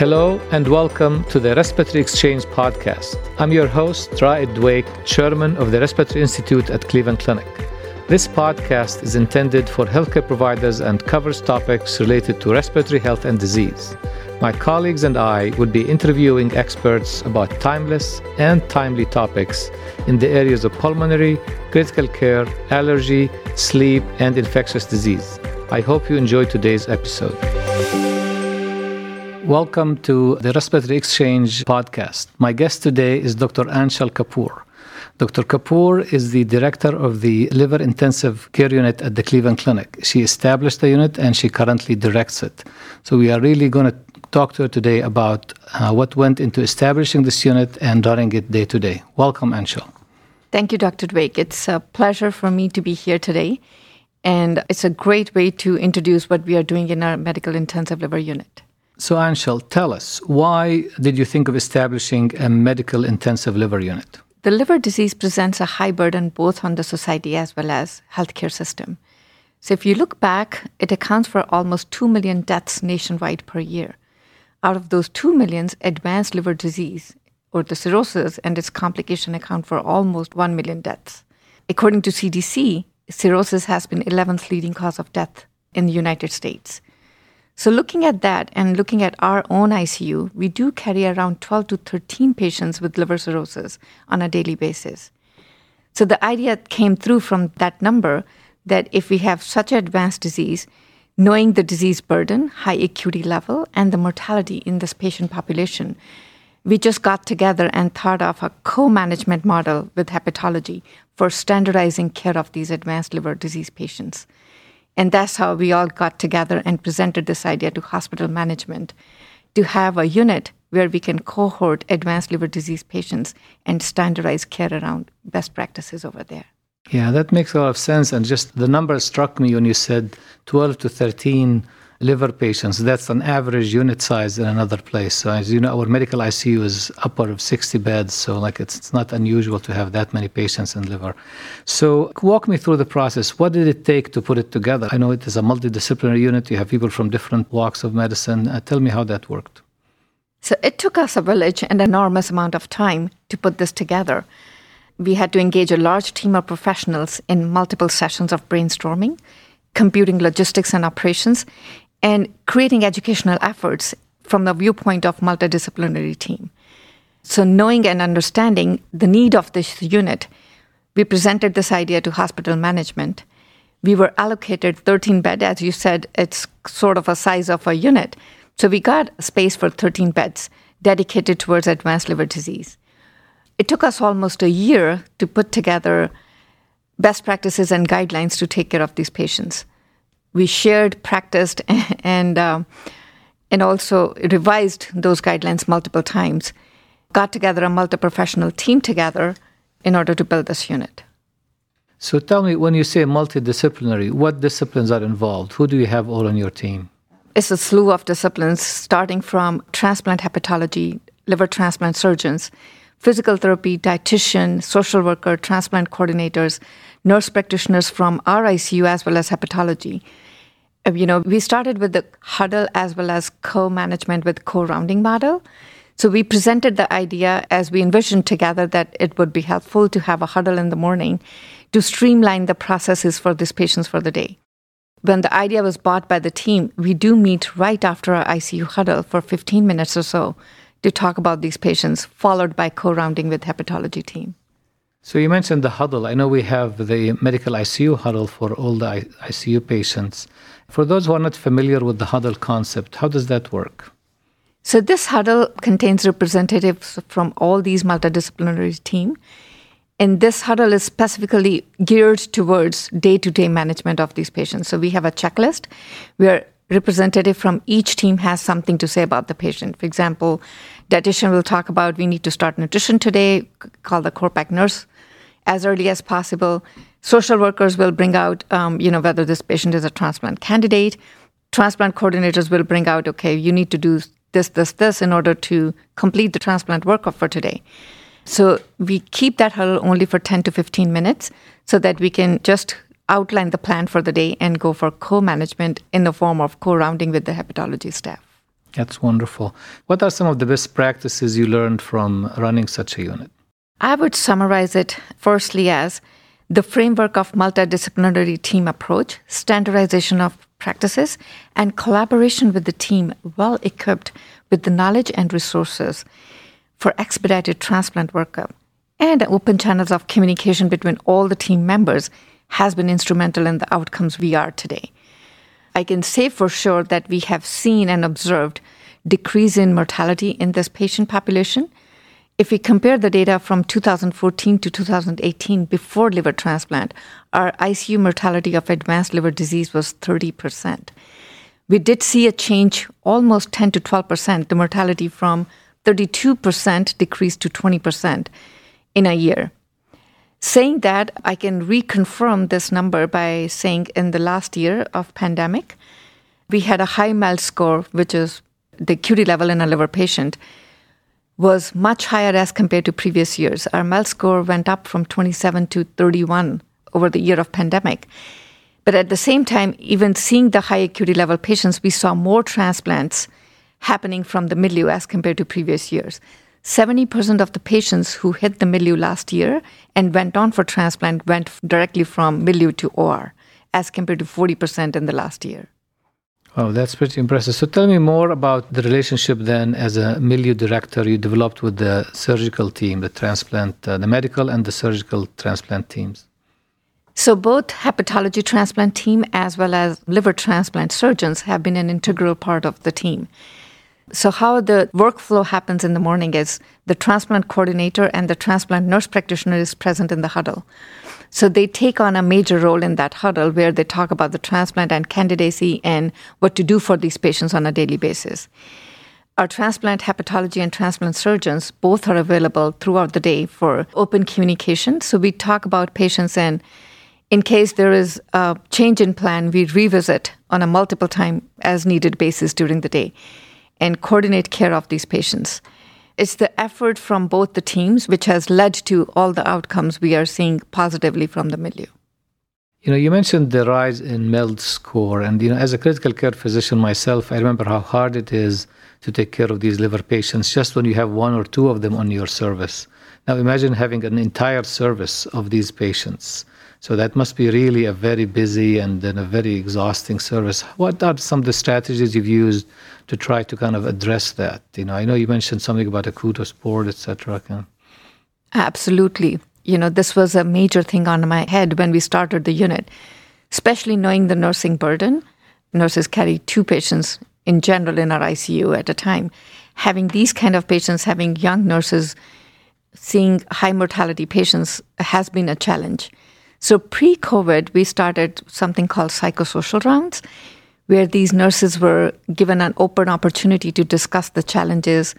Hello and welcome to the Respiratory Exchange podcast. I'm your host, Raed Dweik, chairman of the Respiratory Institute at Cleveland Clinic. This podcast is intended for healthcare providers and covers topics related to respiratory health and disease. My colleagues and I would be interviewing experts about timeless and timely topics in the areas of pulmonary, critical care, allergy, sleep, and infectious disease. I hope you enjoy today's episode. Welcome to the Respiratory Exchange podcast. My guest today is Dr. Aanchal Kapoor. Dr. Kapoor is the director of the Liver Intensive Care Unit at the Cleveland Clinic. She established the unit and she currently directs it. So we are really going to talk to her today about uh, what went into establishing this unit and running it day to day. Welcome, Aanchal. Thank you, Dr. Dweik. It's a pleasure for me to be here today. And it's a great way to introduce what we are doing in our medical intensive liver unit. So, Aanchal, tell us, why did you think of establishing a medical intensive liver unit? The liver disease presents a high burden both on the society as well as healthcare system. So if you look back, it accounts for almost 2 million deaths nationwide per year. Out of those 2 millions, advanced liver disease or the cirrhosis and its complication account for almost 1 million deaths. According to CDC, cirrhosis has been 11th leading cause of death in the United States. So, looking at that and looking at our own ICU, we do carry around 12 to 13 patients with liver cirrhosis on a daily basis. So, the idea came through from that number that if we have such advanced disease, knowing the disease burden, high acuity level, and the mortality in this patient population, we just got together and thought of a co management model with hepatology for standardizing care of these advanced liver disease patients. And that's how we all got together and presented this idea to hospital management to have a unit where we can cohort advanced liver disease patients and standardize care around best practices over there. Yeah, that makes a lot of sense. And just the number struck me when you said 12 to 13 liver patients. That's an average unit size in another place. So as you know, our medical ICU is upper of 60 beds. So like it's, it's not unusual to have that many patients in liver. So walk me through the process. What did it take to put it together? I know it is a multidisciplinary unit. You have people from different walks of medicine. Uh, tell me how that worked. So it took us a village and enormous amount of time to put this together. We had to engage a large team of professionals in multiple sessions of brainstorming, computing logistics and operations, and creating educational efforts from the viewpoint of multidisciplinary team. So knowing and understanding the need of this unit, we presented this idea to hospital management. We were allocated 13 bed, as you said, it's sort of a size of a unit. So we got space for 13 beds dedicated towards advanced liver disease. It took us almost a year to put together best practices and guidelines to take care of these patients we shared, practiced, and uh, and also revised those guidelines multiple times. Got together a multi-professional team together in order to build this unit. So tell me, when you say multidisciplinary, what disciplines are involved? Who do you have all on your team? It's a slew of disciplines, starting from transplant hepatology, liver transplant surgeons, physical therapy, dietitian, social worker, transplant coordinators, nurse practitioners from our ICU as well as hepatology. Uh, you know, we started with the huddle as well as co-management with co-rounding model. So we presented the idea as we envisioned together that it would be helpful to have a huddle in the morning to streamline the processes for these patients for the day. When the idea was bought by the team, we do meet right after our ICU huddle for 15 minutes or so to talk about these patients, followed by co-rounding with hepatology team. So you mentioned the huddle. I know we have the medical ICU huddle for all the ICU patients. For those who are not familiar with the huddle concept, how does that work? So this huddle contains representatives from all these multidisciplinary team. And this huddle is specifically geared towards day-to-day management of these patients. So we have a checklist where representative from each team has something to say about the patient. For example, dietitian will talk about we need to start nutrition today, call the Cortrak nurse as early as possible. Social workers will bring out, um, you know, whether this patient is a transplant candidate. Transplant coordinators will bring out, okay, you need to do this, this, this in order to complete the transplant workup for today. So we keep that huddle only for 10 to 15 minutes so that we can just outline the plan for the day and go for co management in the form of co rounding with the hepatology staff. That's wonderful. What are some of the best practices you learned from running such a unit? I would summarize it firstly as the framework of multidisciplinary team approach, standardization of practices, and collaboration with the team well equipped with the knowledge and resources for expedited transplant workup, and open channels of communication between all the team members has been instrumental in the outcomes we are today. I can say for sure that we have seen and observed decrease in mortality in this patient population. If we compare the data from 2014 to 2018 before liver transplant, our ICU mortality of advanced liver disease was 30%. We did see a change almost 10 to 12%, the mortality from 32% decreased to 20% in a year. Saying that, I can reconfirm this number by saying in the last year of pandemic, we had a high MELD score, which is the acuity level in a liver patient, was much higher as compared to previous years. Our MELD score went up from 27 to 31 over the year of pandemic. But at the same time, even seeing the high acuity level patients, we saw more transplants happening from the MILU as compared to previous years. 70% of the patients who hit the MILU last year and went on for transplant went directly from MILU to OR, as compared to 40% in the last year. Oh, that's pretty impressive. So tell me more about the relationship then as a MILU director you developed with the surgical team, the transplant, uh, the medical and the surgical transplant teams. So both hepatology transplant team as well as liver transplant surgeons have been an integral part of the team. So, how the workflow happens in the morning is the transplant coordinator and the transplant nurse practitioner is present in the huddle. So, they take on a major role in that huddle where they talk about the transplant and candidacy and what to do for these patients on a daily basis. Our transplant hepatology and transplant surgeons both are available throughout the day for open communication. So, we talk about patients and in case there is a change in plan, we revisit on a multiple time as needed basis during the day and coordinate care of these patients. It's the effort from both the teams which has led to all the outcomes we are seeing positively from the MILU. You know, you mentioned the rise in MELD score, and you know, as a critical care physician myself, I remember how hard it is to take care of these liver patients just when you have one or two of them on your service. Now, imagine having an entire service of these patients. So that must be really a very busy and then a very exhausting service. What are some of the strategies you've used to try to kind of address that? You know, I know you mentioned something about a kudos board, etc. Absolutely. You know, this was a major thing on my head when we started the unit, especially knowing the nursing burden. Nurses carry two patients in general in our ICU at a time. Having these kind of patients, having young nurses seeing high mortality patients has been a challenge. So pre COVID, we started something called psychosocial rounds, where these nurses were given an open opportunity to discuss the challenges.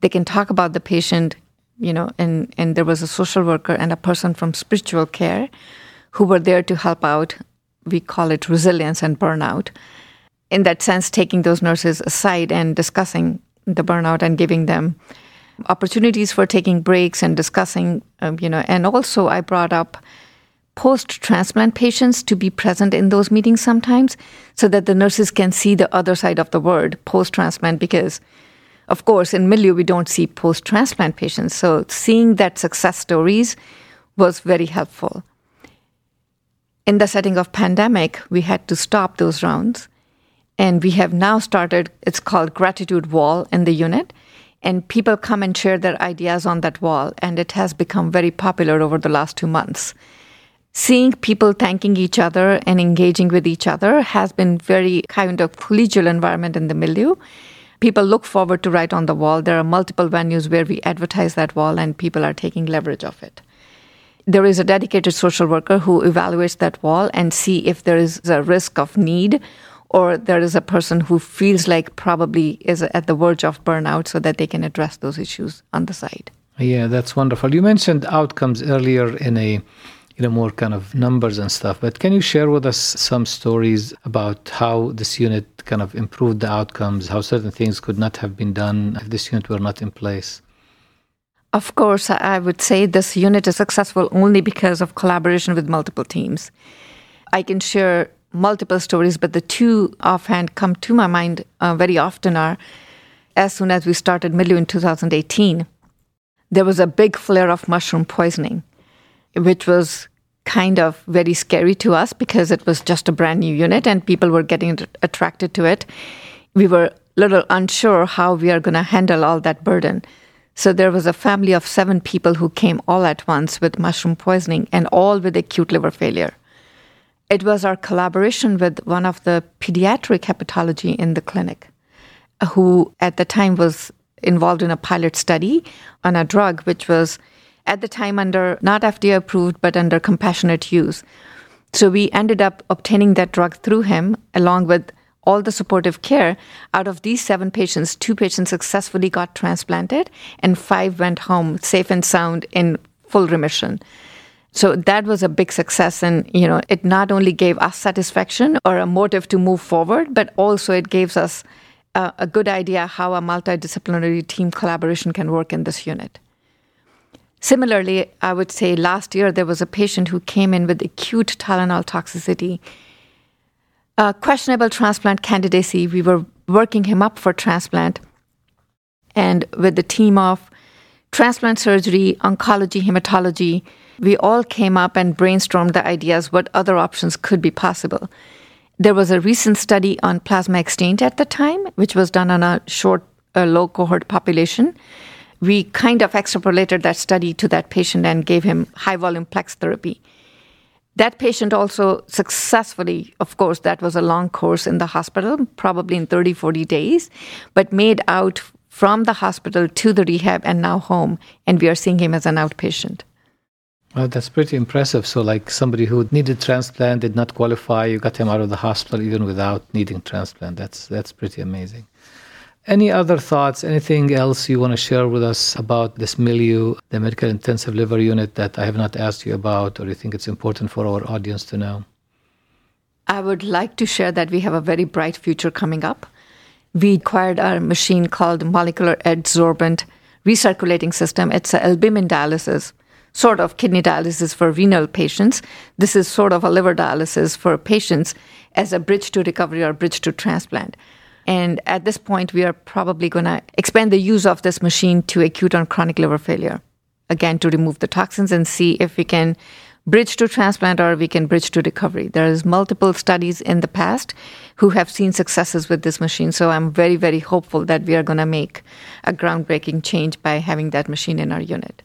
They can talk about the patient, you know, and, and there was a social worker and a person from spiritual care who were there to help out. We call it resilience and burnout. In that sense, taking those nurses aside and discussing the burnout and giving them opportunities for taking breaks and discussing, um, you know, and also I brought up post transplant patients to be present in those meetings sometimes so that the nurses can see the other side of the word post transplant because of course in MILU we don't see post transplant patients. So seeing that success stories was very helpful. In the setting of pandemic we had to stop those rounds and we have now started it's called gratitude wall in the unit and people come and share their ideas on that wall and it has become very popular over the last 2 months seeing people thanking each other and engaging with each other has been very kind of collegial environment in the MILU. People look forward to write on the wall. There are multiple venues where we advertise that wall and people are taking leverage of it. There is a dedicated social worker who evaluates that wall and see if there is a risk of need or there is a person who feels like probably is at the verge of burnout so that they can address those issues on the side. Yeah, that's wonderful. You mentioned outcomes earlier in a you know, more kind of numbers and stuff. But can you share with us some stories about how this unit kind of improved the outcomes, how certain things could not have been done if this unit were not in place? Of course, I would say this unit is successful only because of collaboration with multiple teams. I can share multiple stories, but the two offhand come to my mind uh, very often are as soon as we started MILU in 2018, there was a big flare of mushroom poisoning, which was kind of very scary to us because it was just a brand new unit and people were getting attracted to it. We were a little unsure how we are going to handle all that burden. So there was a family of seven people who came all at once with mushroom poisoning and all with acute liver failure. It was our collaboration with one of the pediatric hepatology in the clinic, who at the time was involved in a pilot study on a drug which was at the time under not FDA approved but under compassionate use. So we ended up obtaining that drug through him along with all the supportive care. Out of these seven patients, two patients successfully got transplanted and five went home safe and sound in full remission. So that was a big success. And, you know, it not only gave us satisfaction or a motive to move forward, but also it gives us a, a good idea how a multidisciplinary team collaboration can work in this unit. Similarly, I would say last year there was a patient who came in with acute Tylenol toxicity, questionable transplant candidacy. We were working him up for transplant. And with the team of transplant surgery, oncology, hematology, we all came up and brainstormed the ideas what other options could be possible. There was a recent study on plasma exchange at the time, which was done on a short, low cohort population. We kind of extrapolated that study to that patient and gave him high volume plex therapy. That patient also successfully, of course, that was a long course in the hospital, probably in 30, 40 days, but made out from the hospital to the rehab and now home. And we are seeing him as an outpatient. Well, that's pretty impressive. So, like somebody who needed transplant did not qualify, you got him out of the hospital even without needing transplant. That's that's pretty amazing. Any other thoughts? Anything else you want to share with us about this MILU, the medical intensive liver unit that I have not asked you about, or you think it's important for our audience to know? I would like to share that we have a very bright future coming up. We acquired a machine called molecular adsorbent recirculating system. It's an albumin dialysis sort of kidney dialysis for renal patients. This is sort of a liver dialysis for patients as a bridge to recovery or bridge to transplant. And at this point, we are probably going to expand the use of this machine to acute and chronic liver failure, again, to remove the toxins and see if we can bridge to transplant or we can bridge to recovery. There's multiple studies in the past who have seen successes with this machine. So I'm very, very hopeful that we are going to make a groundbreaking change by having that machine in our unit.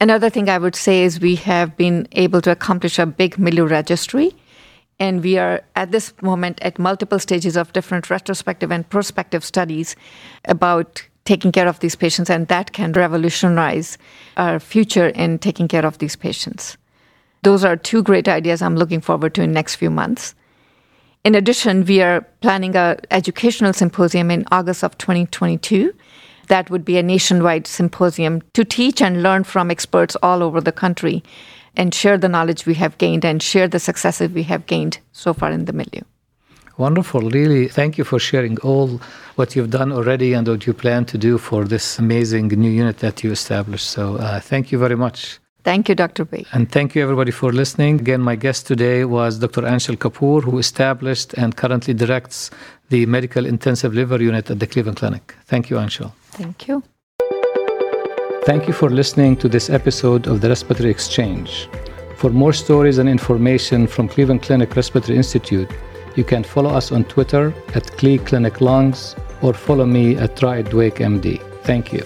Another thing I would say is we have been able to accomplish a big MILU registry. And we are at this moment at multiple stages of different retrospective and prospective studies about taking care of these patients, and that can revolutionize our future in taking care of these patients. Those are two great ideas I'm looking forward to in the next few months. In addition, we are planning an educational symposium in August of 2022 that would be a nationwide symposium to teach and learn from experts all over the country and share the knowledge we have gained and share the successes we have gained so far in the MILU. Wonderful. Really, thank you for sharing all what you've done already and what you plan to do for this amazing new unit that you established. So, uh, thank you very much. Thank you, Dr. B. And thank you, everybody, for listening. Again, my guest today was Dr. Aanchal Kapoor, who established and currently directs the Medical Intensive Liver Unit at the Cleveland Clinic. Thank you, Aanchal. Thank you. Thank you for listening to this episode of the Respiratory Exchange. For more stories and information from Cleveland Clinic Respiratory Institute, you can follow us on Twitter at Cle Clinic Lungs or follow me at Raed Dweik MD. Thank you.